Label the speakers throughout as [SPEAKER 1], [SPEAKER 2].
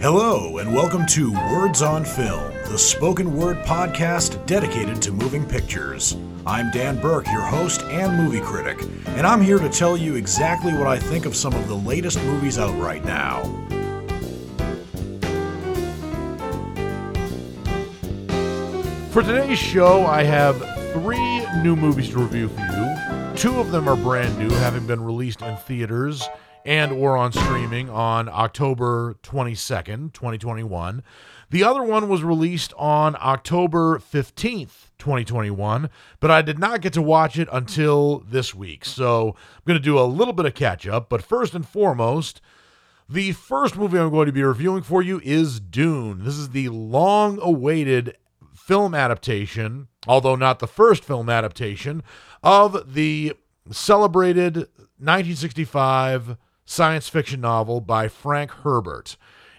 [SPEAKER 1] Hello, and welcome to Words on Film, the spoken word podcast dedicated to moving pictures. I'm Dan Burke, your host and movie critic, and I'm here to tell you exactly what I think of some of the latest movies out right now.
[SPEAKER 2] For today's show, I have three new movies to review for you. Two of them are brand new, having been released in theaters and or on streaming on October 22nd, 2021. The other one was released on October 15th, 2021, but I did not get to watch it until this week. So I'm going to do a little bit of catch up, but first and foremost, the first movie I'm going to be reviewing for you is Dune. This is the long awaited film adaptation, although not the first film adaptation, of the celebrated 1965 science fiction novel by Frank Herbert.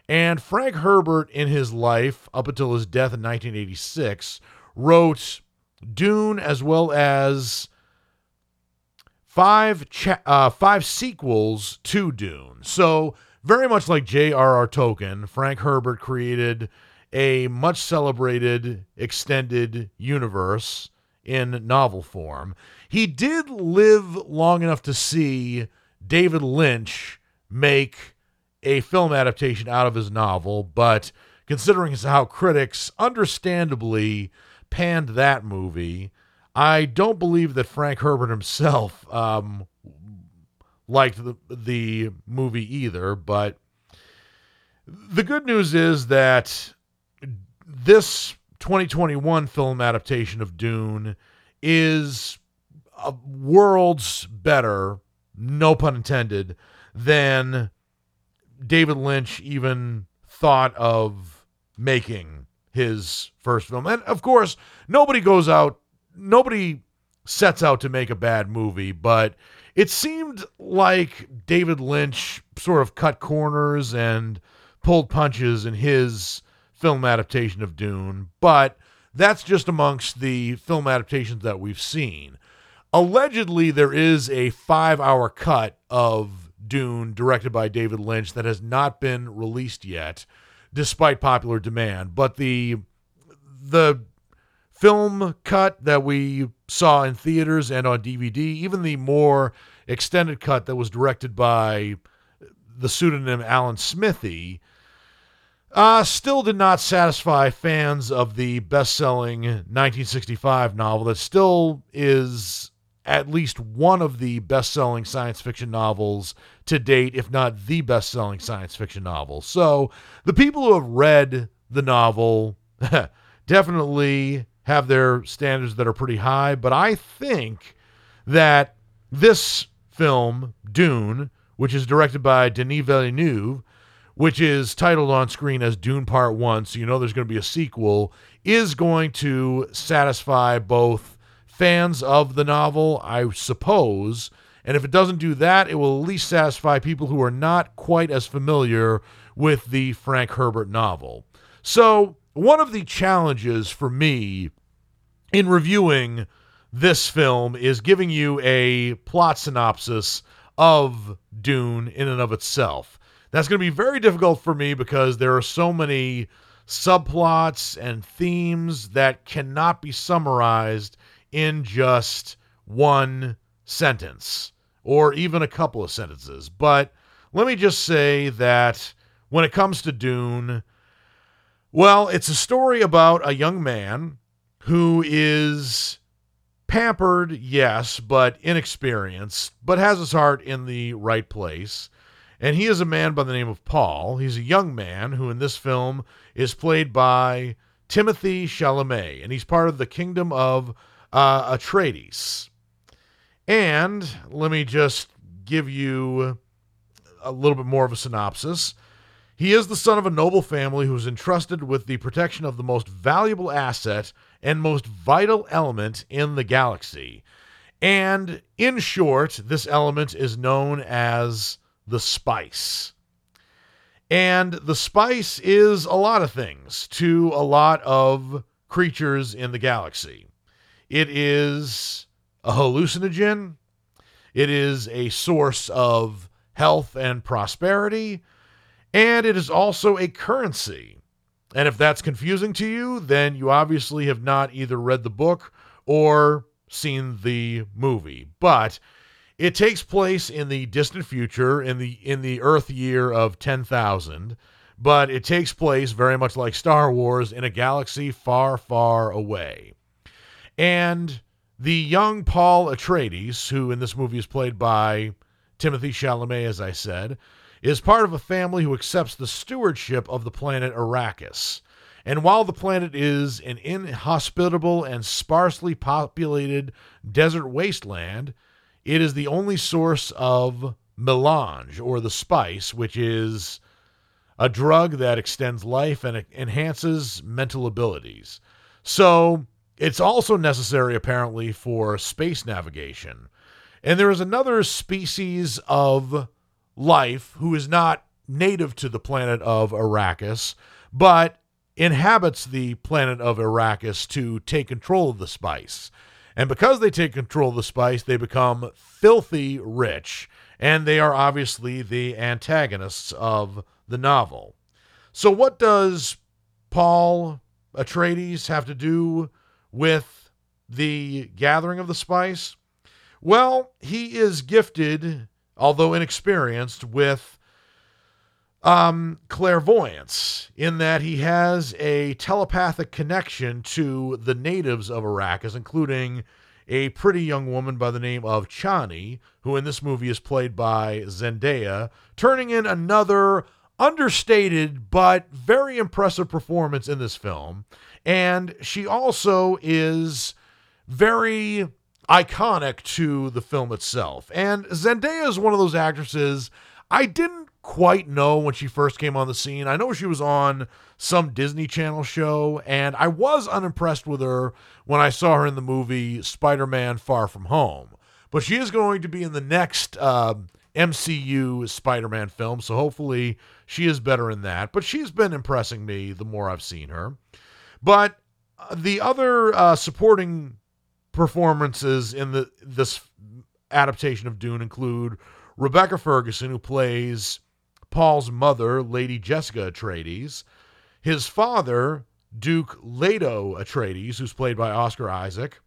[SPEAKER 2] And Frank Herbert, in his life, up until his death in 1986, wrote Dune as well as five cha- uh, five sequels to Dune. So very much like J.R.R. Tolkien, Frank Herbert created a much celebrated extended universe in novel form. He did live long enough to see David Lynch make a film adaptation out of his novel, but considering how critics understandably panned that movie, I don't believe that Frank Herbert himself um, liked the, the movie either. But the good news is that this 2021 film adaptation of Dune is a worlds better, no pun intended, than David Lynch even thought of making his first film. And of course, nobody goes out, nobody sets out to make a bad movie, but it seemed like David Lynch sort of cut corners and pulled punches in his film adaptation of Dune, but that's just amongst the film adaptations that we've seen. Allegedly, there is a five hour cut of Dune directed by David Lynch that has not been released yet, despite popular demand. But the the film cut that we saw in theaters and on DVD, even the more extended cut that was directed by the pseudonym Alan Smithee, uh, still did not satisfy fans of the best selling 1965 novel that still is at least one of the best selling science fiction novels to date, if not the best selling science fiction novel. So the people who have read the novel definitely have their standards that are pretty high, but I think that this film, Dune, which is directed by Denis Villeneuve, which is titled on screen as Dune Part 1, so you know there's going to be a sequel, is going to satisfy both fans of the novel, I suppose. And if it doesn't do that, it will at least satisfy people who are not quite as familiar with the Frank Herbert novel. So, one of the challenges for me in reviewing this film is giving you a plot synopsis of Dune in and of itself. That's going to be very difficult for me because there are so many subplots and themes that cannot be summarized in just one sentence or even a couple of sentences. But let me just say that when it comes to Dune, well, it's a story about a young man who is pampered, yes, but inexperienced, but has his heart in the right place. And he is a man by the name of Paul. He's a young man who, in this film, is played by Timothée Chalamet, and he's part of the kingdom of uh, Atreides. And let me just give you a little bit more of a synopsis. He is the son of a noble family who is entrusted with the protection of the most valuable asset and most vital element in the galaxy. And in short, this element is known as the spice. And the spice is a lot of things to a lot of creatures in the galaxy. It is a hallucinogen, it is a source of health and prosperity, And it is also a currency. And if that's confusing to you, then you obviously have not either read the book or seen the movie. But it takes place in the distant future, in the in the Earth year of ten thousand, but it takes place very much like Star Wars in a galaxy far, far away. And the young Paul Atreides, who in this movie is played by Timothée Chalamet, as I said, is part of a family who accepts the stewardship of the planet Arrakis. And while the planet is an inhospitable and sparsely populated desert wasteland, it is the only source of melange, or the spice, which is a drug that extends life and enhances mental abilities. So it's also necessary, apparently, for space navigation. And there is another species of life who is not native to the planet of Arrakis, but inhabits the planet of Arrakis to take control of the spice. And because they take control of the spice, they become filthy rich, and they are obviously the antagonists of the novel. So, what does Paul Atreides have to do with the gathering of the spice? Well, he is gifted although inexperienced, with um, clairvoyance in that he has a telepathic connection to the natives of Arrakis, including a pretty young woman by the name of Chani, who in this movie is played by Zendaya, turning in another understated but very impressive performance in this film. And she also is very iconic to the film itself. And Zendaya is one of those actresses I didn't quite know when she first came on the scene. I know she was on some Disney Channel show, and I was unimpressed with her when I saw her in the movie Spider Man Far From Home. But she is going to be in the next uh, MCU Spider Man film, so hopefully she is better in that. But she's been impressing me the more I've seen her. But uh, the other uh, supporting performances in the this adaptation of Dune include Rebecca Ferguson, who plays Paul's mother, Lady Jessica Atreides, his father, Duke Leto Atreides, who's played by Oscar Isaac,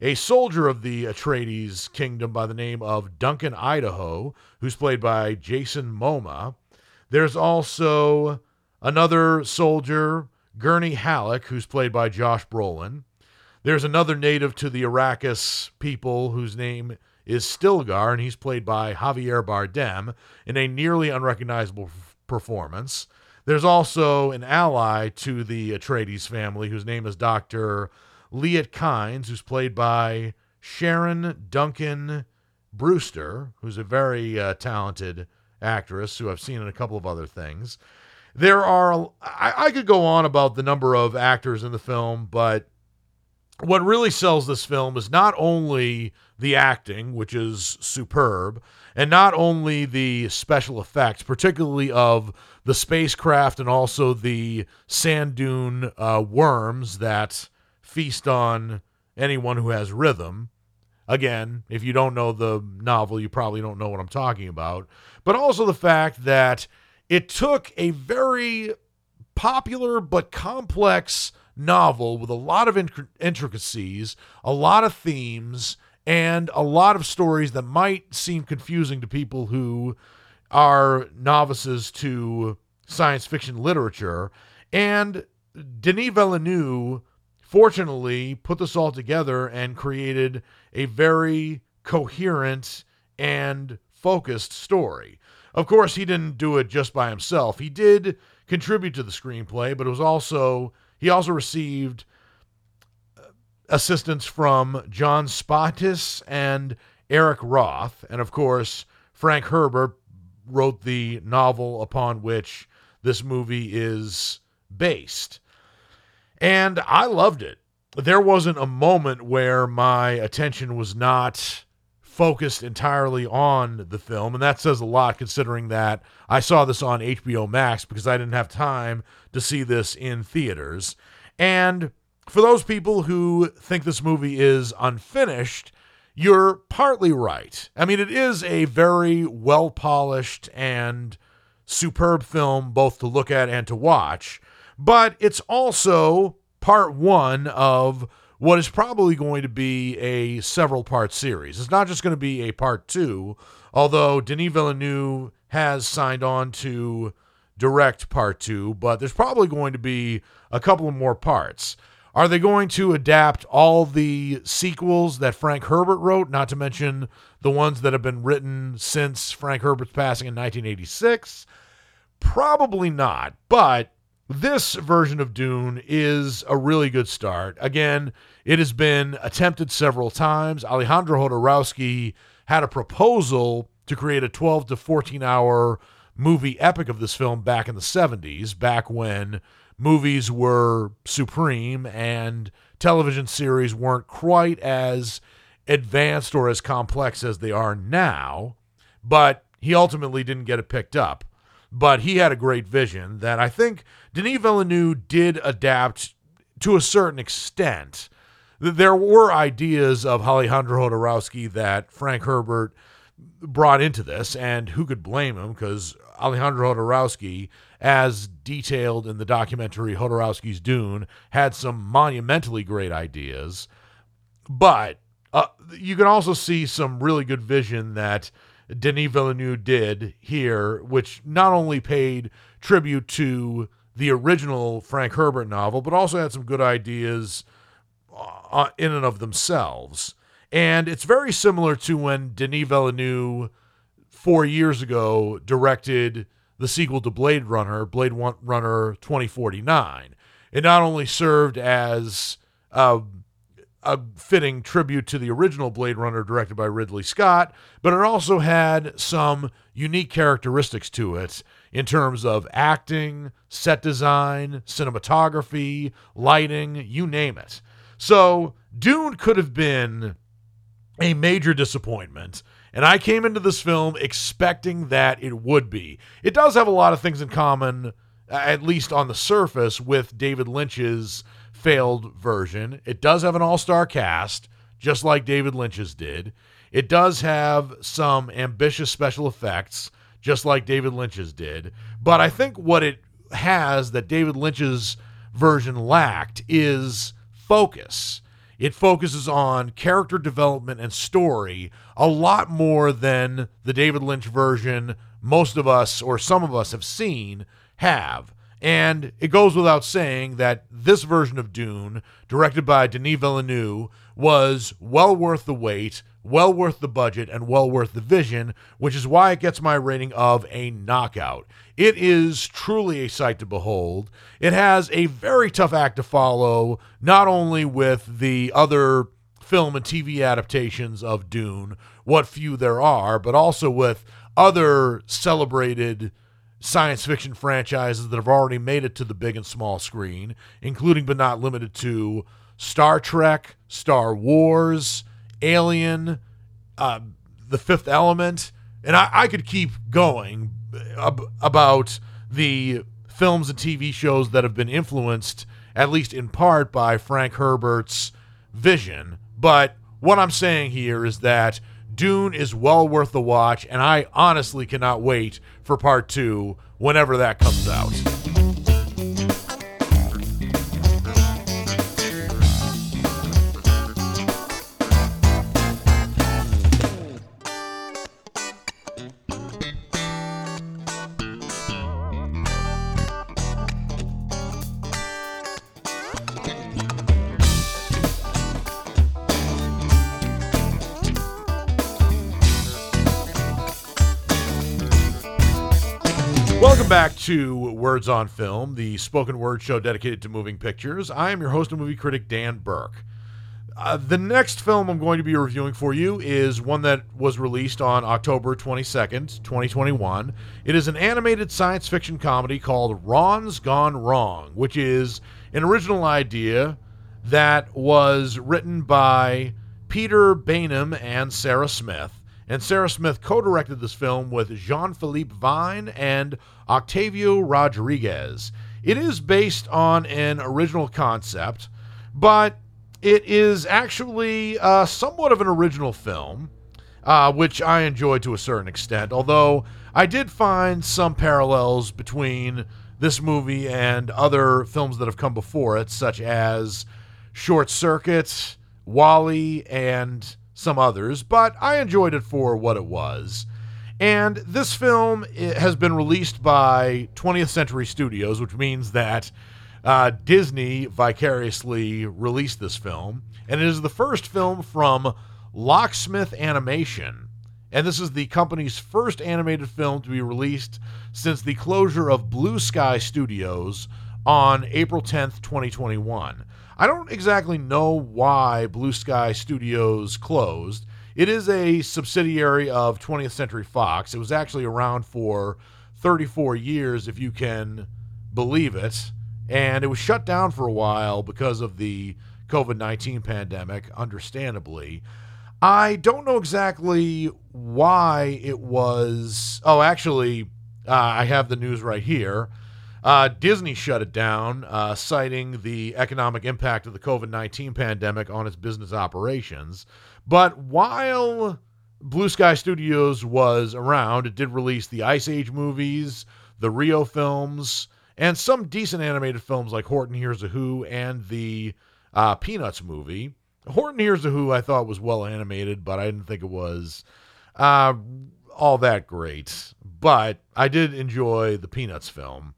[SPEAKER 2] a soldier of the Atreides kingdom by the name of Duncan Idaho, who's played by Jason Momoa. There's also another soldier, Gurney Halleck, who's played by Josh Brolin. There's another native to the Arrakis people whose name is Stilgar, and he's played by Javier Bardem in a nearly unrecognizable performance. There's also an ally to the Atreides family whose name is Dr. Liet Kynes, who's played by Sharon Duncan Brewster, who's a very uh, talented actress who I've seen in a couple of other things. There are, I, I could go on about the number of actors in the film, but what really sells this film is not only the acting, which is superb, and not only the special effects, particularly of the spacecraft and also the sand dune uh, worms that feast on anyone who has rhythm. Again, if you don't know the novel, you probably don't know what I'm talking about. But also the fact that it took a very popular but complex novel with a lot of intricacies, a lot of themes, and a lot of stories that might seem confusing to people who are novices to science fiction literature. And Denis Villeneuve, fortunately, put this all together and created a very coherent and focused story. Of course, he didn't do it just by himself. He did contribute to the screenplay, but it was also he also received uh, assistance from John Spaihts and Eric Roth. And of course, Frank Herbert wrote the novel upon which this movie is based. And I loved it. There wasn't a moment where my attention was not focused entirely on the film. And that says a lot considering that I saw this on HBO Max because I didn't have time to see this in theaters. And for those people who think this movie is unfinished, you're partly right. I mean, it is a very well polished and superb film both to look at and to watch, but it's also part one of what is probably going to be a several part series. It's not just going to be a part two, although Denis Villeneuve has signed on to direct part two, but there's probably going to be a couple of more parts. Are they going to adapt all the sequels that Frank Herbert wrote, not to mention the ones that have been written since Frank Herbert's passing in 1986? Probably not, but this version of Dune is a really good start. Again, it has been attempted several times. Alejandro Jodorowsky had a proposal to create a 12 to 14 hour movie epic of this film back in the 70s, back when movies were supreme and television series weren't quite as advanced or as complex as they are now. But he ultimately didn't get it picked up. But he had a great vision that I think Denis Villeneuve did adapt to a certain extent. There were ideas of Alejandro Jodorowsky that Frank Herbert brought into this, and who could blame him? Because Alejandro Jodorowsky, as detailed in the documentary Jodorowsky's Dune, had some monumentally great ideas. But uh, you can also see some really good vision that Denis Villeneuve did here, which not only paid tribute to the original Frank Herbert novel, but also had some good ideas uh, in and of themselves. And it's very similar to when Denis Villeneuve four years ago directed the sequel to Blade Runner, Blade Runner 2049. It not only served as a, a fitting tribute to the original Blade Runner directed by Ridley Scott, but it also had some unique characteristics to it in terms of acting, set design, cinematography, lighting, you name it. So, Dune could have been a major disappointment and I came into this film expecting that it would be. It does have a lot of things in common, at least on the surface, with David Lynch's failed version. It does have an all star cast, just like David Lynch's did. It does have some ambitious special effects, just like David Lynch's did. But I think what it has that David Lynch's version lacked is focus. It focuses on character development and story a lot more than the David Lynch version most of us or some of us have seen have. And it goes without saying that this version of Dune, directed by Denis Villeneuve, was well worth the wait, well worth the budget, and well worth the vision, which is why it gets my rating of a knockout. It is truly a sight to behold. It has a very tough act to follow, not only with the other film and TV adaptations of Dune, what few there are, but also with other celebrated science fiction franchises that have already made it to the big and small screen, including but not limited to Star Trek, Star Wars, Alien, uh, The Fifth Element, and I, I could keep going ab- about the films and TV shows that have been influenced, at least in part, by Frank Herbert's vision. But what I'm saying here is that Dune is well worth the watch, and I honestly cannot wait for part two whenever that comes out. To Words on Film, the spoken word show dedicated to moving pictures. I am your host and movie critic, Dan Burke. Uh, the next film I'm going to be reviewing for you is one that was released on October 22nd, 2021. It is an animated science fiction comedy called Ron's Gone Wrong, which is an original idea that was written by Peter Baynham and Sarah Smith and Sarah Smith co directed this film with Jean Philippe Vine and Octavio Rodriguez. It is based on an original concept, but it is actually uh, somewhat of an original film, uh, which I enjoy to a certain extent, although I did find some parallels between this movie and other films that have come before it, such as Short Circuit, WALL-E, and some others, but I enjoyed it for what it was. And this film has been released by 20th Century Studios, which means that uh, Disney vicariously released this film. And it is the first film from Locksmith Animation. And this is the company's first animated film to be released since the closure of Blue Sky Studios on April 10th, 2021. I don't exactly know why Blue Sky Studios closed. It is a subsidiary of 20th Century Fox. It was actually around for 34 years, if you can believe it. And it was shut down for a while because of the COVID 19 pandemic, understandably. I don't know exactly why it was. Oh, actually, uh, I have the news right here. Uh, Disney shut it down, uh, citing the economic impact of the COVID 19 pandemic on its business operations. But while Blue Sky Studios was around, it did release the Ice Age movies, the Rio films, and some decent animated films like Horton Hears a Who and the uh, Peanuts movie. Horton Hears a Who I thought was well animated, but I didn't think it was uh, all that great. But I did enjoy the Peanuts film.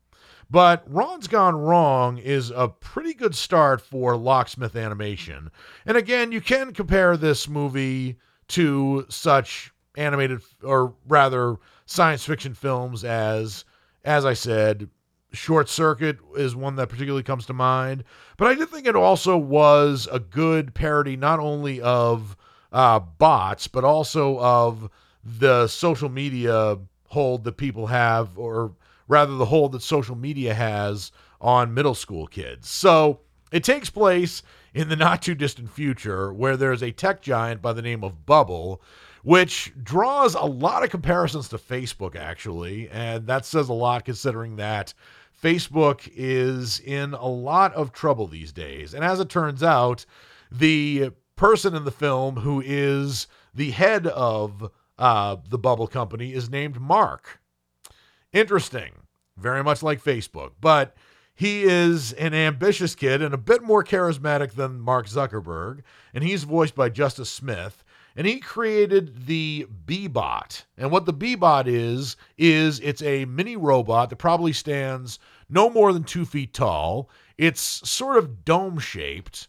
[SPEAKER 2] But Ron's Gone Wrong is a pretty good start for Locksmith Animation. And again, you can compare this movie to such animated, or rather, science fiction films as, as I said, Short Circuit is one that particularly comes to mind. But I did think it also was a good parody, not only of uh, bots, but also of the social media hold that people have, or rather the hold that social media has on middle school kids. So it takes place in the not too distant future where there's a tech giant by the name of Bubble, which draws a lot of comparisons to Facebook, actually. And that says a lot considering that Facebook is in a lot of trouble these days. And as it turns out, the person in the film who is the head of uh, the Bubble Company is named Mark. Interesting very much like Facebook. But he is an ambitious kid and a bit more charismatic than Mark Zuckerberg, and he's voiced by Justice Smith. And he created the Beebot. And what the Beebot is, is it's a mini robot that probably stands no more than two feet tall. It's sort of dome shaped.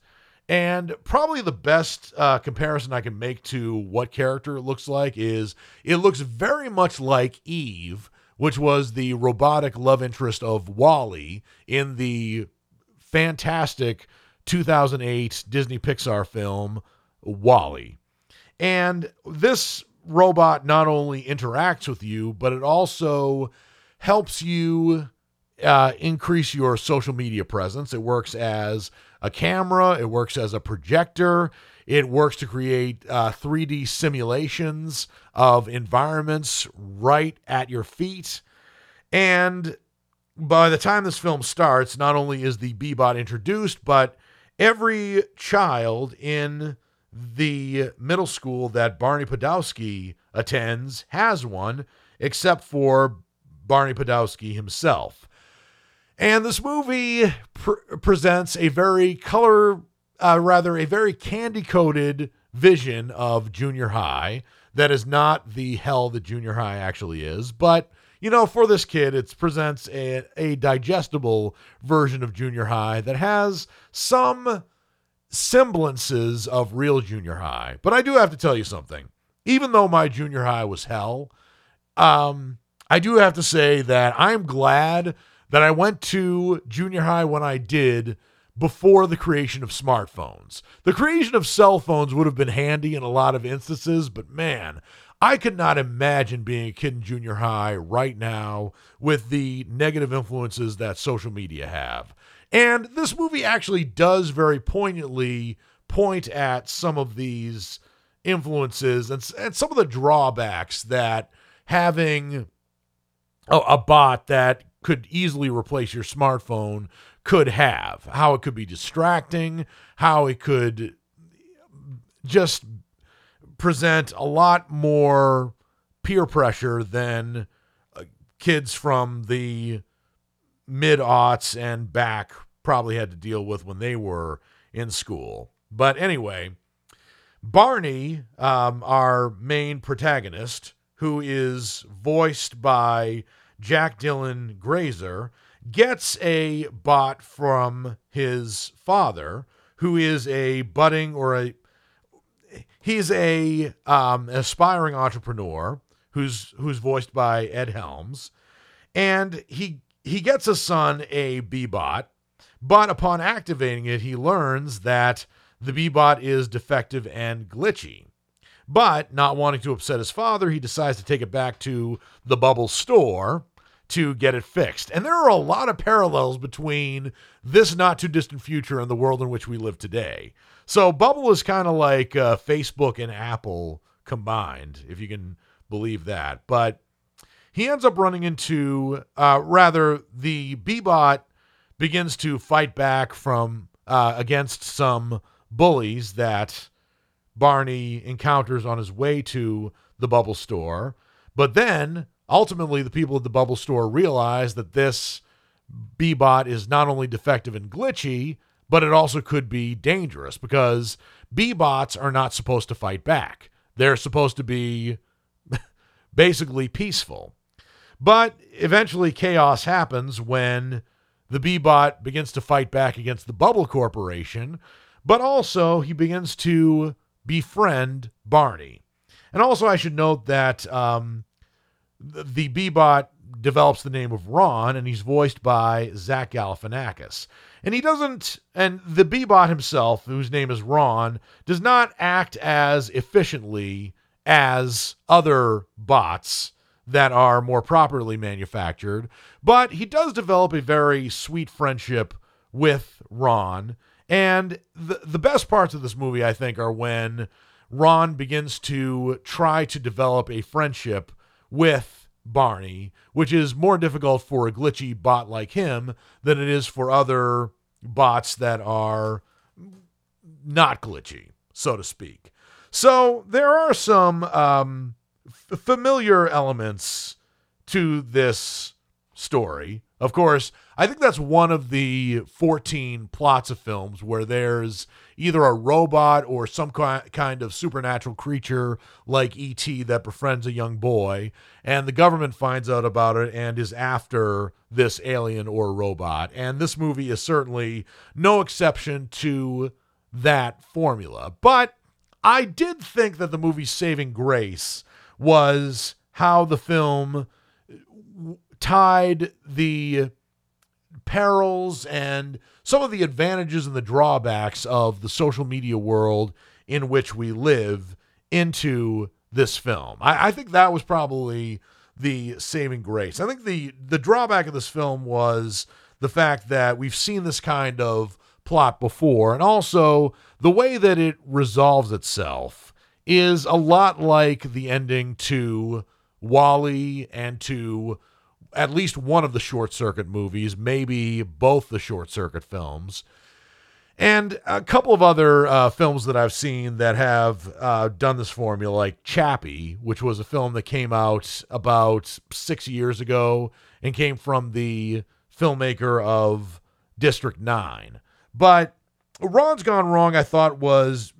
[SPEAKER 2] And probably the best uh, comparison I can make to what character it looks like is it looks very much like Eve, which was the robotic love interest of WALL-E in the fantastic 2008 Disney Pixar film WALL-E. And this robot not only interacts with you, but it also helps you uh, increase your social media presence. It works as a camera, it works as a projector, it works to create uh, 3D simulations of environments right at your feet. And by the time this film starts, not only is the Beebot introduced, but every child in the middle school that Barney Podowski attends has one, except for Barney Podowski himself. And this movie pr- presents a very color uh, rather a very candy coated vision of junior high that is not the hell that junior high actually is. But, you know, for this kid, it presents a, a digestible version of junior high that has some semblances of real junior high. But I do have to tell you something. Even though my junior high was hell, um, I do have to say that I'm glad that I went to junior high when I did before the creation of smartphones. The creation of cell phones would have been handy in a lot of instances, but man, I could not imagine being a kid in junior high right now with the negative influences that social media have. And this movie actually does very poignantly point at some of these influences and, and some of the drawbacks that having a, a bot that could easily replace your smartphone could have, how it could be distracting, how it could just present a lot more peer pressure than kids from the mid aughts and back probably had to deal with when they were in school. But anyway, Barney, um, our main protagonist, who is voiced by Jack Dylan Grazer, gets a bot from his father, who is a budding or a he's a um, aspiring entrepreneur who's who's voiced by Ed Helms, and he he gets a son a B-bot, but upon activating it, he learns that the B-bot is defective and glitchy. But not wanting to upset his father, he decides to take it back to the Bubble store to get it fixed. And there are a lot of parallels between this not too distant future and the world in which we live today. So Bubble is kind of like uh, Facebook and Apple combined, if you can believe that. But he ends up running into, uh, rather, the B-bot begins to fight back from uh, against some bullies that Barney encounters on his way to the Bubble store. But then ultimately, the people at the Bubble store realize that this B-bot is not only defective and glitchy, but it also could be dangerous because B-bots are not supposed to fight back. They're supposed to be basically peaceful. But eventually, chaos happens when the B-bot begins to fight back against the Bubble Corporation, but also he begins to befriend Barney. And also, I should note that um, the B-bot develops the name of Ron, and he's voiced by Zach Galifianakis. And he doesn't, and the B-bot himself, whose name is Ron, does not act as efficiently as other bots that are more properly manufactured, but he does develop a very sweet friendship with Ron. And the the best parts of this movie, I think, are when Ron begins to try to develop a friendship with Barney, which is more difficult for a glitchy bot like him than it is for other bots that are not glitchy, so to speak. So there are some um, f- familiar elements to this story. Of course, I think that's one of the 14 plots of films where there's either a robot or some kind of supernatural creature like E.T. that befriends a young boy, and the government finds out about it and is after this alien or robot. And this movie is certainly no exception to that formula. But I did think that the movie's saving grace was how the film tied the perils and some of the advantages and the drawbacks of the social media world in which we live into this film. I, I, think that was probably the saving grace. I think the the drawback of this film was the fact that we've seen this kind of plot before, and also the way that it resolves itself is a lot like the ending to WALL-E and to at least one of the short circuit movies, maybe both the short circuit films. And a couple of other uh, films that I've seen that have uh, done this formula, like Chappie, which was a film that came out about six years ago and came from the filmmaker of District 9. But Ron's Gone Wrong, I thought, was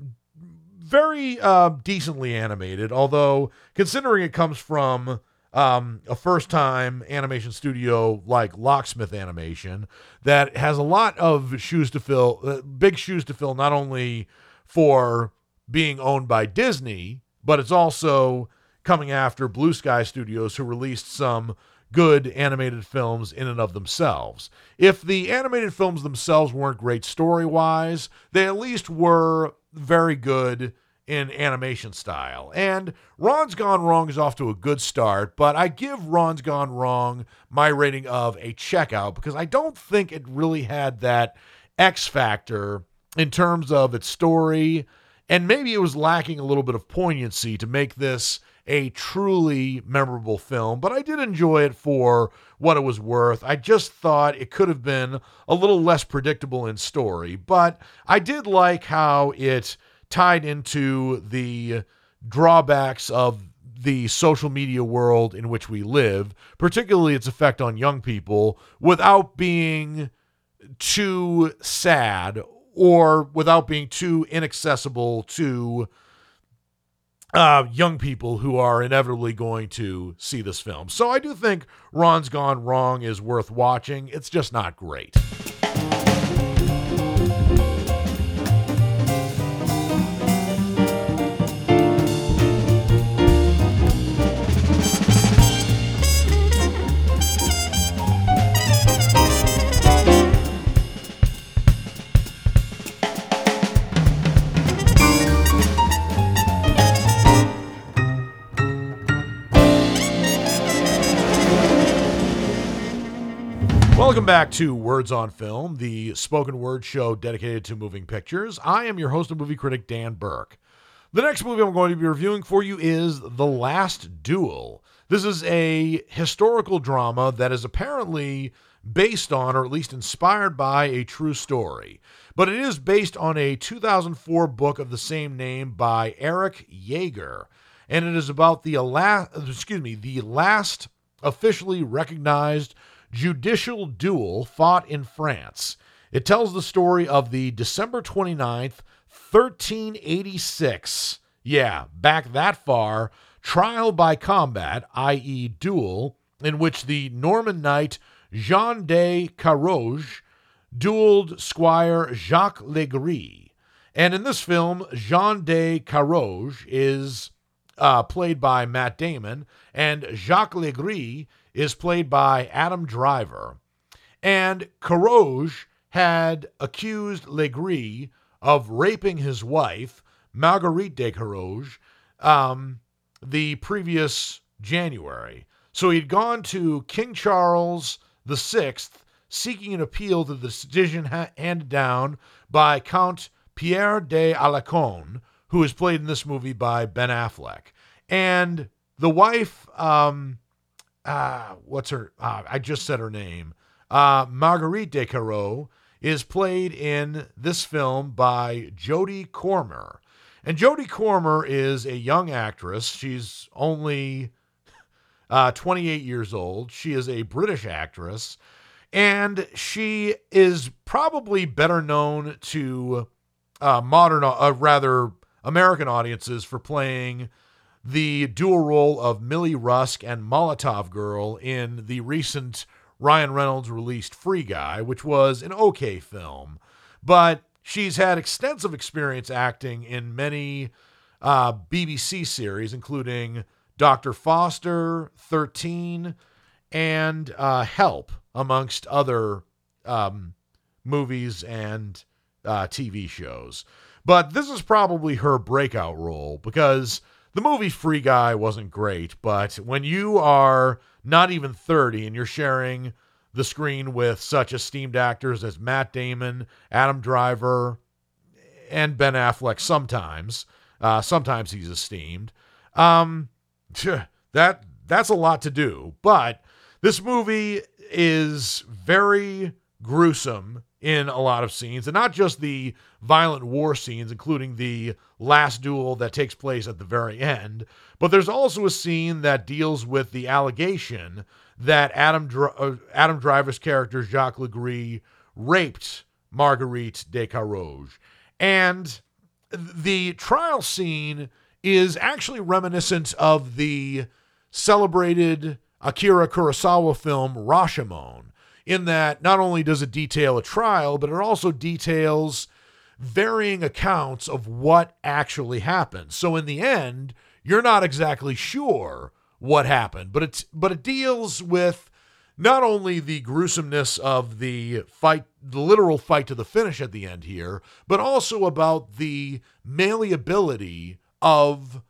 [SPEAKER 2] very uh, decently animated, although considering it comes from um, a first time animation studio like Locksmith Animation that has a lot of shoes to fill, uh, big shoes to fill, not only for being owned by Disney, but it's also coming after Blue Sky Studios, who released some good animated films in and of themselves. If the animated films themselves weren't great story wise, they at least were very good in animation style. And Ron's Gone Wrong is off to a good start, but I give Ron's Gone Wrong my rating of a checkout because I don't think it really had that X factor in terms of its story. And maybe it was lacking a little bit of poignancy to make this a truly memorable film, but I did enjoy it for what it was worth. I just thought it could have been a little less predictable in story, but I did like how it tied into the drawbacks of the social media world in which we live, particularly its effect on young people, without being too sad or without being too inaccessible to uh, young people who are inevitably going to see this film. So I do think Ron's Gone Wrong is worth watching. It's just not great. Welcome back to Words on Film, the spoken word show dedicated to moving pictures. I am your host and movie critic, Dan Burke. The next movie I'm going to be reviewing for you is The Last Duel. This is a historical drama that is apparently based on, or at least inspired by, a true story. But it is based on a 2004 book of the same name by Eric Jager. And it is about the, excuse me, the last officially recognized judicial duel fought in France. It tells the story of the December 29th, 1386, yeah, back that far, trial by combat, i.e., duel, in which the Norman knight Jean de Carouge dueled Squire Jacques Legris. And in this film, Jean de Carouge is uh, played by Matt Damon, and Jacques Legris is played by Adam Driver. And Carouge had accused Legris of raping his wife, Marguerite de Carouge, um, the previous January. So he'd gone to King Charles VI seeking an appeal to the decision ha- handed down by Count Pierre de Alençon, who is played in this movie by Ben Affleck. And the wife, um, uh, what's her? Uh, I just said her name. Uh, Marguerite de Caro is played in this film by Jodie Comer. And Jodie Comer is a young actress. She's only uh, 28 years old. She is a British actress. And she is probably better known to uh, modern, uh, rather American audiences for playing the dual role of Millie Rusk and Molotov Girl in the recent Ryan Reynolds released Free Guy, which was an okay film. But she's had extensive experience acting in many uh, BBC series, including Dr. Foster, 13, and uh, Help, amongst other um, movies and uh, TV shows. But this is probably her breakout role because the movie Free Guy wasn't great, but when you are not even 30 and you're sharing the screen with such esteemed actors as Matt Damon, Adam Driver, and Ben Affleck sometimes, uh, sometimes he's esteemed. Um, that that's a lot to do, but this movie is very gruesome in a lot of scenes, and not just the violent war scenes, including the last duel that takes place at the very end, but there's also a scene that deals with the allegation that Adam uh, Adam Driver's character Jacques Legris raped Marguerite de Carouge, and the trial scene is actually reminiscent of the celebrated Akira Kurosawa film Rashomon in that not only does it detail a trial, but it also details varying accounts of what actually happened. So in the end, you're not exactly sure what happened, but it's but it deals with not only the gruesomeness of the fight, the literal fight to the finish at the end here, but also about the malleability of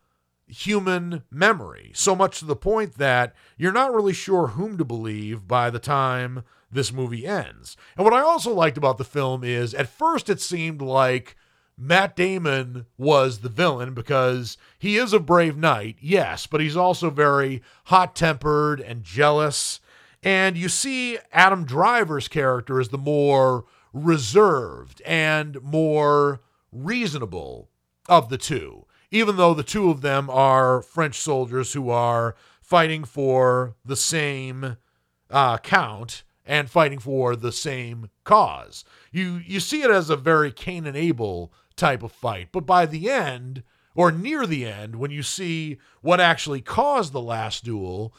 [SPEAKER 2] human memory. So much to the point that you're not really sure whom to believe by the time this movie ends. And what I also liked about the film is at first it seemed like Matt Damon was the villain because he is a brave knight, yes, but he's also very hot tempered and jealous. And you see Adam Driver's character as the more reserved and more reasonable of the two. even though the two of them are French soldiers who are fighting for the same uh, count and fighting for the same cause. You you see it as a very Cain and Abel type of fight, but by the end or near the end, when you see what actually caused the last duel,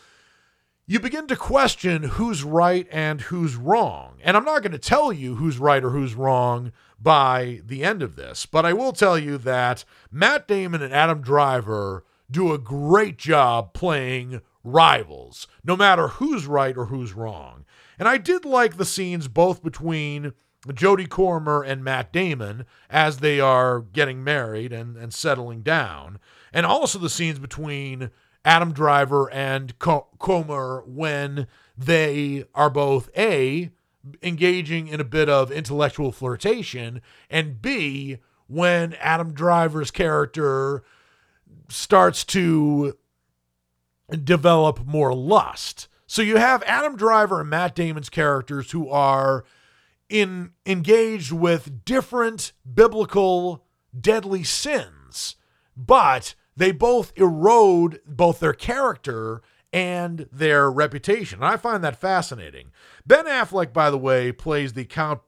[SPEAKER 2] you begin to question who's right and who's wrong. And I'm not going to tell you who's right or who's wrong by the end of this, but I will tell you that Matt Damon and Adam Driver do a great job playing rivals, no matter who's right or who's wrong. And I did like the scenes both between Jodie Comer and Matt Damon as they are getting married and, and settling down, and also the scenes between Adam Driver and Comer when they are both A, engaging in a bit of intellectual flirtation, and B, when Adam Driver's character starts to develop more lust. So you have Adam Driver and Matt Damon's characters who are in engaged with different biblical deadly sins, but they both erode both their character and their reputation. And I find that fascinating. Ben Affleck, by the way, plays the Count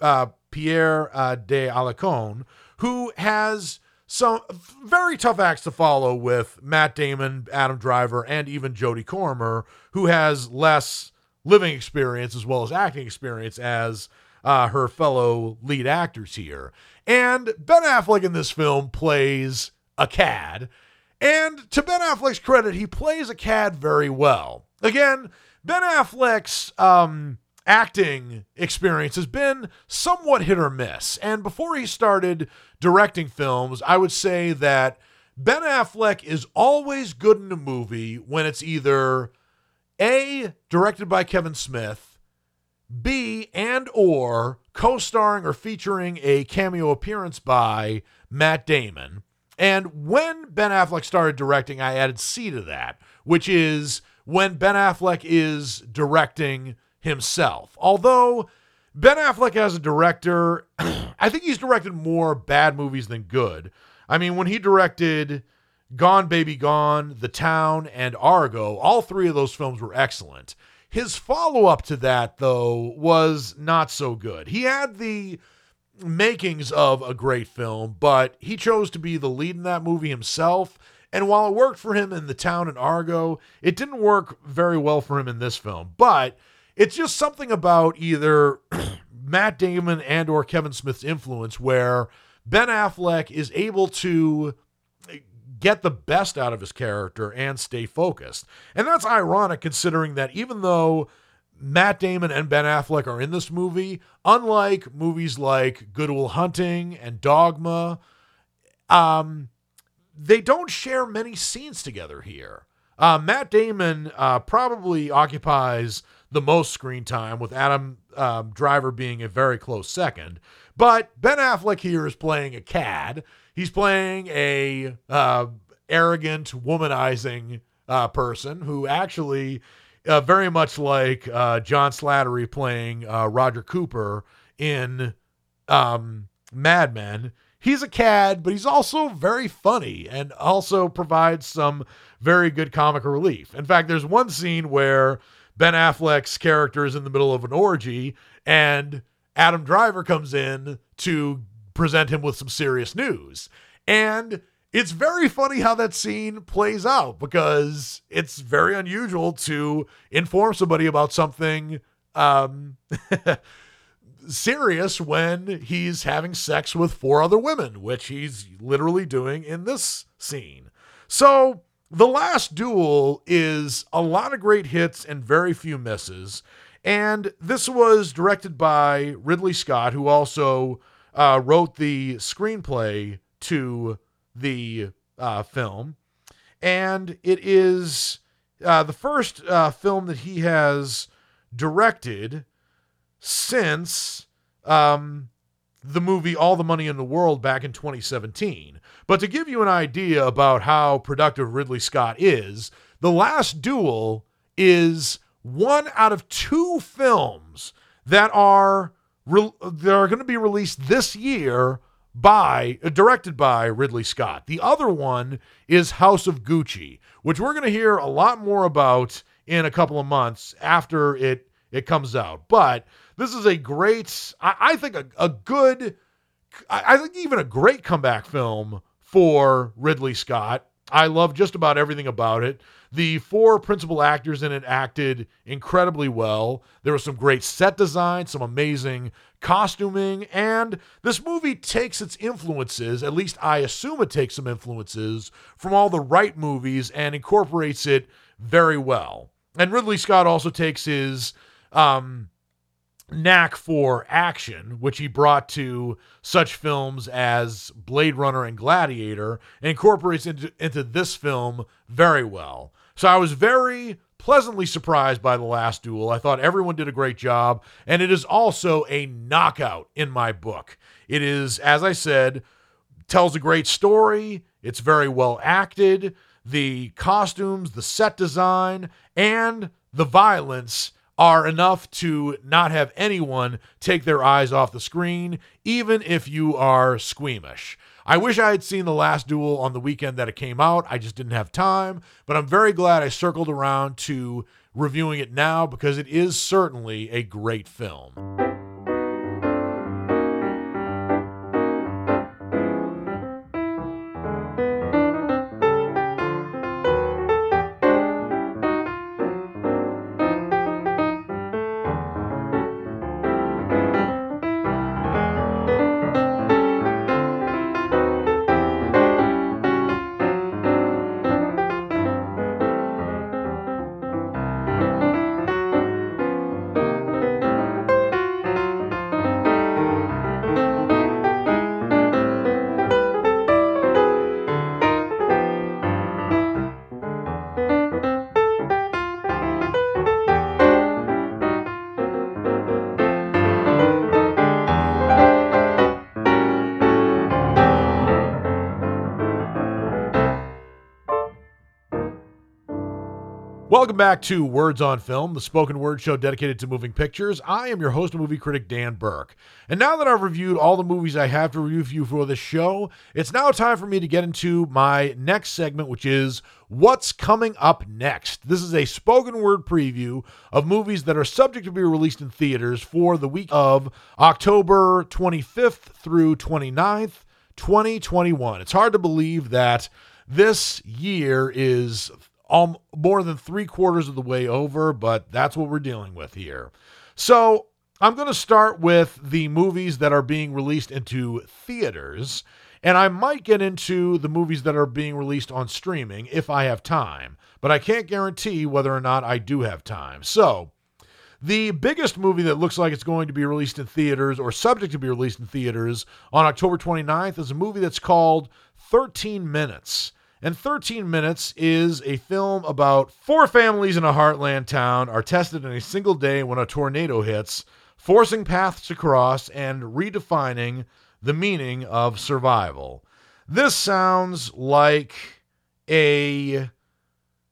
[SPEAKER 2] uh, Pierre uh, de Alençon, who has some very tough acts to follow with Matt Damon, Adam Driver, and even Jodie Comer, who has less living experience as well as acting experience as uh, her fellow lead actors here. And Ben Affleck in this film plays a cad. And to Ben Affleck's credit, he plays a cad very well. Again, Ben Affleck's um, acting experience has been somewhat hit or miss. And before he started directing films, I would say that Ben Affleck is always good in a movie when it's either A, directed by Kevin Smith, B and or co-starring or featuring a cameo appearance by Matt Damon. And when Ben Affleck started directing, I added C to that, which is when Ben Affleck is directing himself. Although Ben Affleck as a director, I think he's directed more bad movies than good. I mean, when he directed Gone Baby Gone, The Town, and Argo, all three of those films were excellent. His follow up to that, though, was not so good. He had the makings of a great film, but he chose to be the lead in that movie himself. And while it worked for him in The Town and Argo, it didn't work very well for him in this film. But it's just something about either Matt Damon and or Kevin Smith's influence where Ben Affleck is able to get the best out of his character and stay focused. And that's ironic considering that even though Matt Damon and Ben Affleck are in this movie, unlike movies like Good Will Hunting and Dogma, um, they don't share many scenes together here. Uh, Matt Damon uh, probably occupies the most screen time, with Adam um, Driver being a very close second. But Ben Affleck here is playing a cad he's playing a uh, arrogant, womanizing uh, person who actually, uh, very much like uh, John Slattery playing uh, Roger Cooper in um, Mad Men. He's a cad, but he's also very funny and also provides some very good comic relief. In fact, there's one scene where Ben Affleck's character is in the middle of an orgy and Adam Driver comes in to present him with some serious news. And it's very funny how that scene plays out because it's very unusual to inform somebody about something um, serious when he's having sex with four other women, which he's literally doing in this scene. So, the last duel is a lot of great hits and very few misses. And this was directed by Ridley Scott, who also uh, wrote the screenplay to the uh, film. And it is uh, the first uh, film that he has directed since um, the movie All the Money in the World back in 2017. But to give you an idea about how productive Ridley Scott is, The Last Duel is one out of two films that are re- that are going to be released this year by uh, directed by Ridley Scott. The other one is House of Gucci, which we're going to hear a lot more about in a couple of months after it it comes out. But this is a great, I, I think, a, a good, I, I think even a great comeback film for Ridley Scott. I love just about everything about it. The four principal actors in it acted incredibly well. There was some great set design, some amazing costuming, and this movie takes its influences, at least I assume it takes some influences, from all the right movies and incorporates it very well. And Ridley Scott also takes his um, knack for action, which he brought to such films as Blade Runner and Gladiator, incorporates into, into this film very well. So I was very pleasantly surprised by the last duel. I thought everyone did a great job, and it is also a knockout in my book. It is, as I said, tells a great story. It's very well acted. The costumes, the set design, and the violence are enough to not have anyone take their eyes off the screen, even if you are squeamish. I wish I had seen the last duel on the weekend that it came out. I just didn't have time, but I'm very glad I circled around to reviewing it now because it is certainly a great film. Back to Words on Film, the spoken word show dedicated to moving pictures. I am your host and movie critic, Dan Burke. And now that I've reviewed all the movies I have to review for you for this show, it's now time for me to get into my next segment, which is What's Coming Up Next. This is a spoken word preview of movies that are subject to be released in theaters for the week of October 25th through 29th, 2021. It's hard to believe that this year is um, more than three quarters of the way over, but that's what we're dealing with here. So I'm going to start with the movies that are being released into theaters, and I might get into the movies that are being released on streaming if I have time, but I can't guarantee whether or not I do have time. So, the biggest movie that looks like it's going to be released in theaters or subject to be released in theaters on October 29th is a movie that's called 13 Minutes. And 13 Minutes is a film about four families in a heartland town are tested in a single day when a tornado hits, forcing paths to cross and redefining the meaning of survival. This sounds like a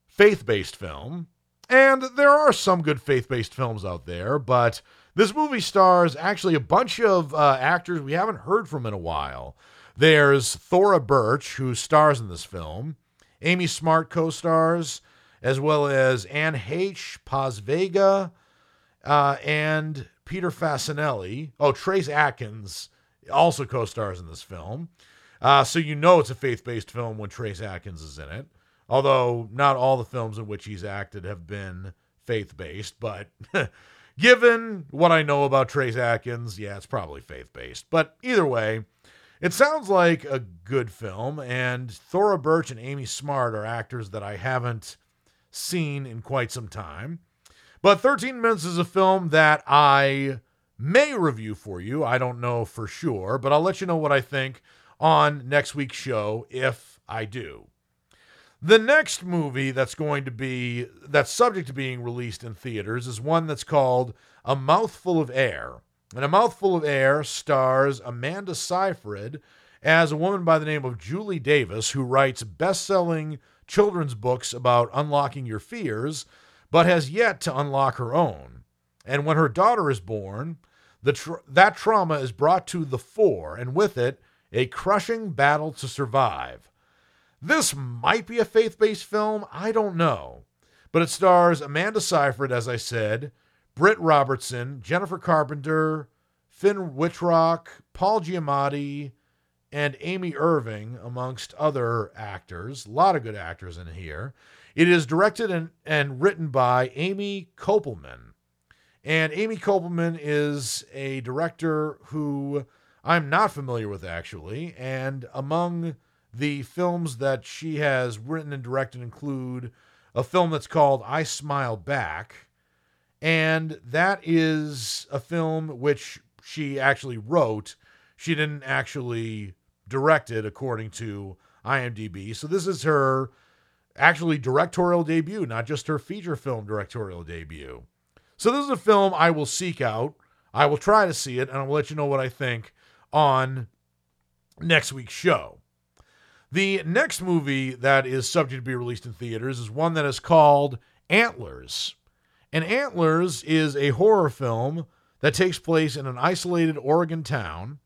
[SPEAKER 2] faith based film, and there are some good faith based films out there, but this movie stars actually a bunch of uh, actors we haven't heard from in a while. There's Thora Birch, who stars in this film. Amy Smart co stars, as well as Anne Heche, Paz Vega, uh, and Peter Facinelli. Oh, Trace Atkins also co stars in this film. Uh, so you know it's a faith based film when Trace Atkins is in it. Although not all the films in which he's acted have been faith based, but given what I know about Trace Atkins, yeah, it's probably faith based. But either way, it sounds like a good film, and Thora Birch and Amy Smart are actors that I haven't seen in quite some time. But 13 Minutes is a film that I may review for you. I don't know for sure, but I'll let you know what I think on next week's show if I do. The next movie that's going to be that's subject to being released in theaters is one that's called A Mouthful of Air. And A Mouthful of Air stars Amanda Seyfried as a woman by the name of Julie Davis, who writes best selling children's books about unlocking your fears, but has yet to unlock her own. And when her daughter is born, the tra- that trauma is brought to the fore, and with it, A Crushing Battle to Survive. This might be a faith based film, I don't know. But it stars Amanda Seyfried, as I said, Britt Robertson, Jennifer Carpenter, Finn Wittrock, Paul Giamatti, and Amy Irving, amongst other actors. A lot of good actors in here. It is directed and, and written by Amy Koppelman. And Amy Koppelman is a director who I'm not familiar with, actually. And among the films that she has written and directed include a film that's called I Smile Back. And that is a film which she actually wrote. She didn't actually direct it, according to IMDb. So this is her actually directorial debut, not just her feature film directorial debut. So this is a film I will seek out. I will try to see it, and I will let you know what I think on next week's show. The next movie that is subject to be released in theaters is one that is called Antlers. And Antlers is a horror film that takes place in an isolated Oregon town,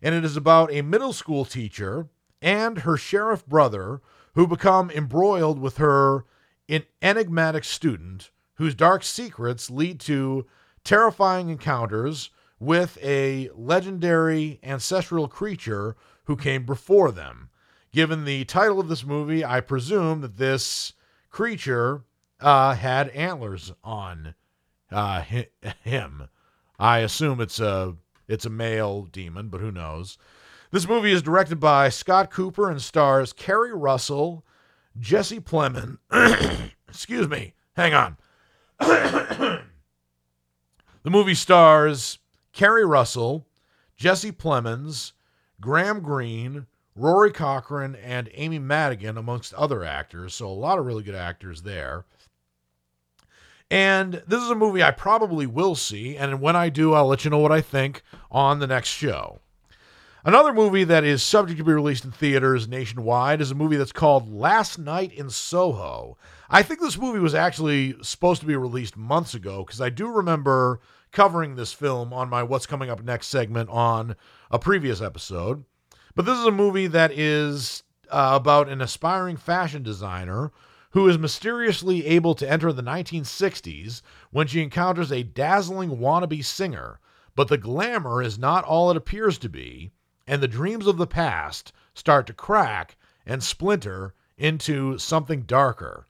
[SPEAKER 2] and it is about a middle school teacher and her sheriff brother who become embroiled with her an enigmatic student whose dark secrets lead to terrifying encounters with a legendary ancestral creature who came before them. Given the title of this movie, I presume that this creature uh, had antlers on uh, him. I assume it's a it's a male demon, but who knows? This movie is directed by Scott Cooper and stars Keri Russell, Jesse Plemons. excuse me. Hang on. the movie stars Keri Russell, Jesse Plemons, Graham Greene, Rory Cochrane, and Amy Madigan, amongst other actors. So a lot of really good actors there. And this is a movie I probably will see. And when I do, I'll let you know what I think on the next show. Another movie that is subject to be released in theaters nationwide is a movie that's called Last Night in Soho. I think this movie was actually supposed to be released months ago because I do remember covering this film on my What's Coming Up Next segment on a previous episode. But this is a movie that is uh, about an aspiring fashion designer who is mysteriously able to enter the 1960s when she encounters a dazzling wannabe singer. But the glamour is not all it appears to be, and the dreams of the past start to crack and splinter into something darker.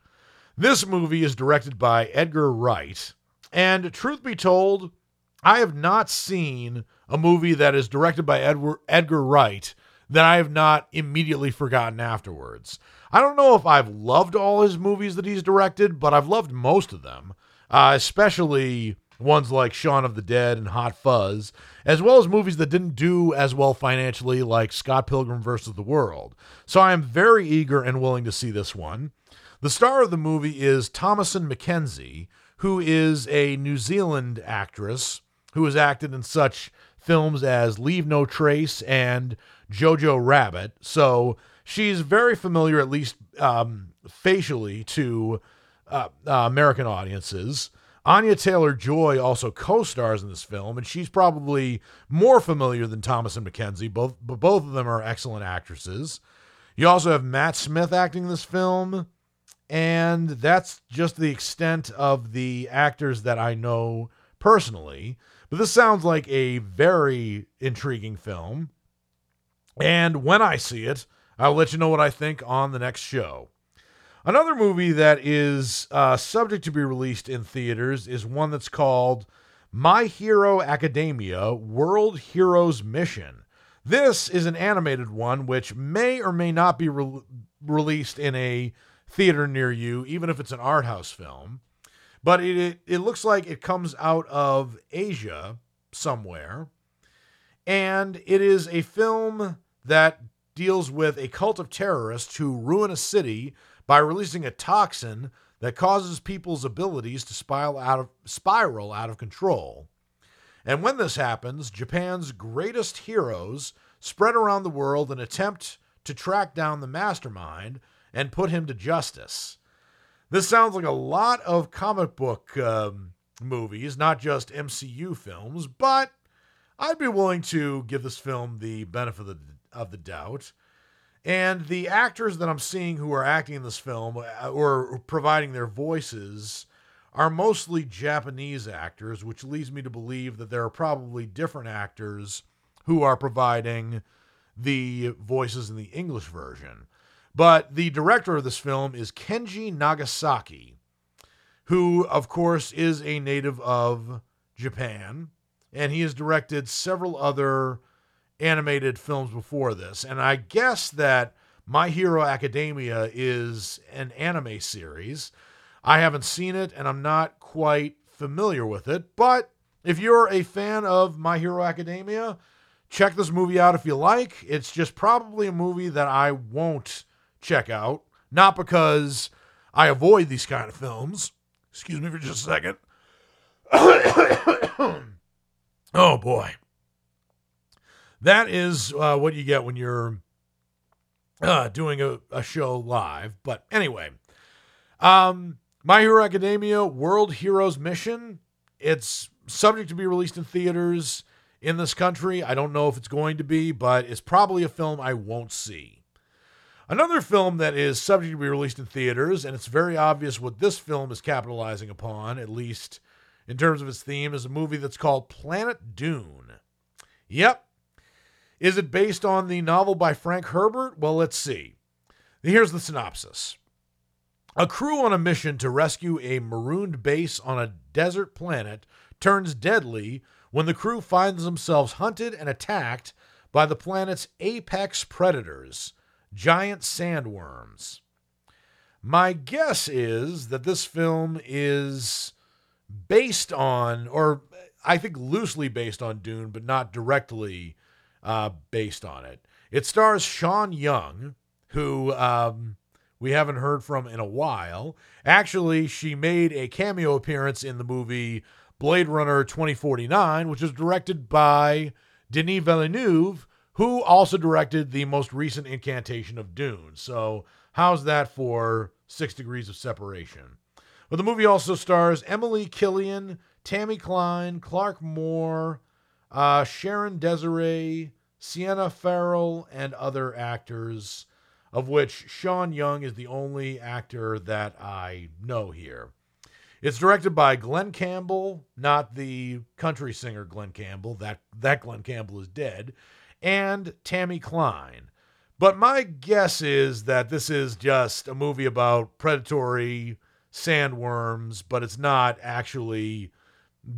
[SPEAKER 2] This movie is directed by Edgar Wright, and truth be told, I have not seen a movie that is directed by Edward, Edgar Wright that I have not immediately forgotten afterwards. I don't know if I've loved all his movies that he's directed, but I've loved most of them, uh, especially ones like Shaun of the Dead and Hot Fuzz, as well as movies that didn't do as well financially, like Scott Pilgrim vs. the World. So I am very eager and willing to see this one. The star of the movie is Thomasin McKenzie, who is a New Zealand actress who has acted in such films as Leave No Trace and Jojo Rabbit. So she's very familiar, at least um, facially, to uh, uh, American audiences. Anya Taylor Joy also co-stars in this film, and she's probably more familiar than Thomasin McKenzie. Both, but both of them are excellent actresses. You also have Matt Smith acting in this film. And that's just the extent of the actors that I know personally. But this sounds like a very intriguing film. And when I see it, I'll let you know what I think on the next show. Another movie that is uh, subject to be released in theaters is one that's called My Hero Academia World Heroes Mission. This is an animated one which may or may not be re- released in a theater near you, even if it's an art house film. But it, it, it looks like it comes out of Asia somewhere. And it is a film that deals with a cult of terrorists who ruin a city by releasing a toxin that causes people's abilities to spiral out of, spiral out of control. And when this happens, Japan's greatest heroes spread around the world and attempt to track down the mastermind and put him to justice. This sounds like a lot of comic book um, movies, not just MCU films, but I'd be willing to give this film the benefit of the, of the doubt. And the actors that I'm seeing who are acting in this film uh, or providing their voices are mostly Japanese actors, which leads me to believe that there are probably different actors who are providing the voices in the English version. But the director of this film is Kenji Nagasaki, who, of course, is a native of Japan, and he has directed several other animated films before this. And I guess that My Hero Academia is an anime series. I haven't seen it and I'm not quite familiar with it, but if you're a fan of My Hero Academia, check this movie out if you like. It's just probably a movie that I won't check out, not because I avoid these kind of films. Excuse me for just a second. oh boy. That is uh, what you get when you're uh, doing a, a show live. But anyway, um, My Hero Academia World Heroes Mission. It's subject to be released in theaters in this country. I don't know if it's going to be, but it's probably a film I won't see. Another film that is subject to be released in theaters, and it's very obvious what this film is capitalizing upon, at least in terms of its theme, is a movie that's called Planet Dune. Yep. Is it based on the novel by Frank Herbert? Well, let's see. Here's the synopsis. A crew on a mission to rescue a marooned base on a desert planet turns deadly when the crew finds themselves hunted and attacked by the planet's apex predators, giant sandworms. My guess is that this film is based on, or I think loosely based on Dune, but not directly uh, based on it. It stars Sean Young, who um, we haven't heard from in a while. Actually, she made a cameo appearance in the movie Blade Runner 2049, which was directed by Denis Villeneuve, who also directed the most recent incantation of Dune. So, how's that for six degrees of separation? But the movie also stars Emily Killian, Tammy Klein, Clark Moore, uh, Sharon Desiree, Sienna Farrell, and other actors, of which Sean Young is the only actor that I know here. It's directed by Glen Campbell, not the country singer Glen Campbell. That that Glen Campbell is dead, and Tammy Klein. But my guess is that this is just a movie about predatory sandworms, but it's not actually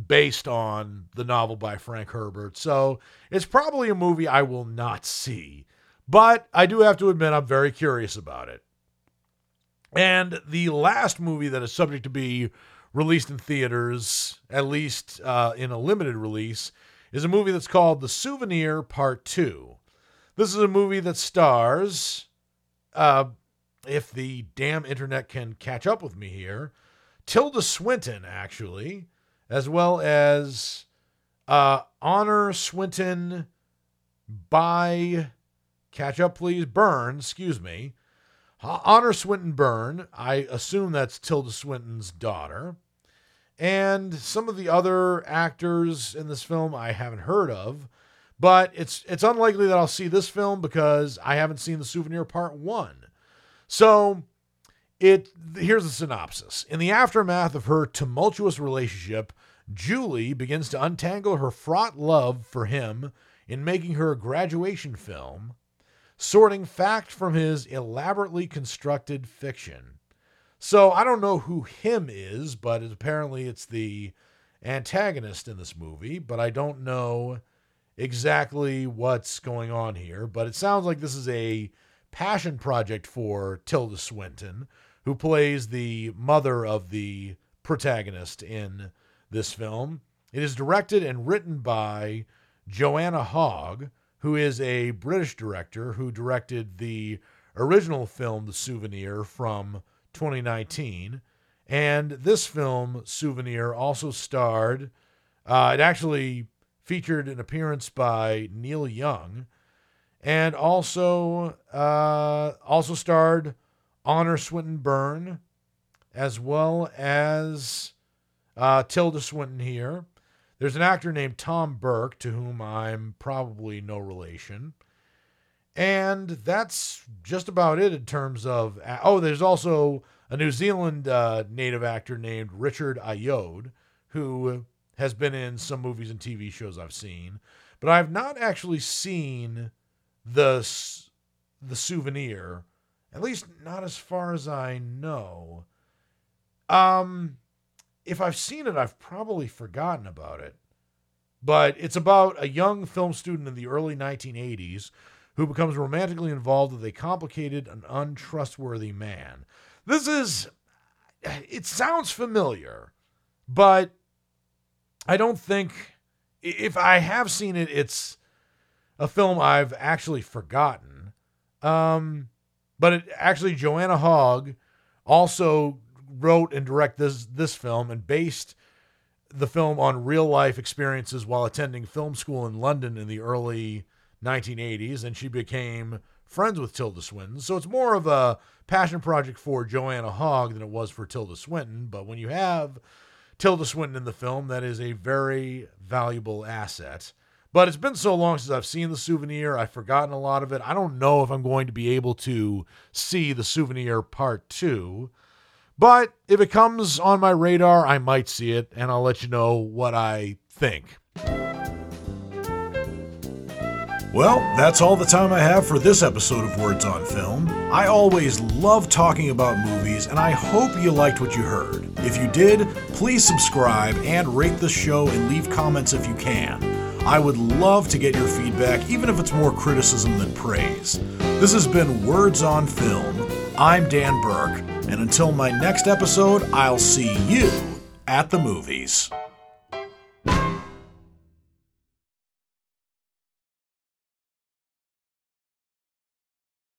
[SPEAKER 2] based on the novel by Frank Herbert. So it's probably a movie I will not see. But I do have to admit, I'm very curious about it. And the last movie that is subject to be released in theaters, at least uh, in a limited release, is a movie that's called The Souvenir Part 2. This is a movie that stars, uh, if the damn internet can catch up with me here, Tilda Swinton, actually, as well as uh, Honor Swinton by, catch up please, Burn, excuse me, Honor Swinton Byrne, I assume that's Tilda Swinton's daughter. And some of the other actors in this film I haven't heard of, but it's it's unlikely that I'll see this film because I haven't seen the souvenir part 1. So, it here's the synopsis. In the aftermath of her tumultuous relationship, Julie begins to untangle her fraught love for him in making her graduation film sorting fact from his elaborately constructed fiction. So I don't know who him is, but apparently it's the antagonist in this movie, but I don't know exactly what's going on here. But it sounds like this is a passion project for Tilda Swinton, who plays the mother of the protagonist in this film. It is directed and written by Joanna Hogg, who is a British director who directed the original film The Souvenir from 2019. And this film, Souvenir, also starred, uh, it actually featured an appearance by Neil Young and also uh, also starred Honor Swinton Byrne as well as uh, Tilda Swinton here. There's an actor named Tom Burke, to whom I'm probably no relation. And that's just about it in terms of. Oh, there's also a New Zealand uh, native actor named Richard Ayoade, who has been in some movies and TV shows I've seen, but I've not actually seen the the souvenir, at least not as far as I know. Um, if I've seen it, I've probably forgotten about it. But it's about a young film student in the early 1980s who becomes romantically involved with a complicated and untrustworthy man. This is, it sounds familiar, but I don't think, if I have seen it, it's a film I've actually forgotten. Um, but it, actually, Joanna Hogg also wrote and directed this this film and based the film on real life experiences while attending film school in London in the early 1980s, and she became friends with Tilda Swinton. So it's more of a passion project for Joanna Hogg than it was for Tilda Swinton. But when you have Tilda Swinton in the film, that is a very valuable asset. But it's been so long since I've seen the souvenir, I've forgotten a lot of it. I don't know if I'm going to be able to see the souvenir part two. But if it comes on my radar, I might see it, and I'll let you know what I think.
[SPEAKER 1] Well, that's all the time I have for this episode of Words on Film. I always love talking about movies, and I hope you liked what you heard. If you did, please subscribe and rate the show and leave comments if you can. I would love to get your feedback, even if it's more criticism than praise. This has been Words on Film. I'm Dan Burke, and until my next episode, I'll see you at the movies.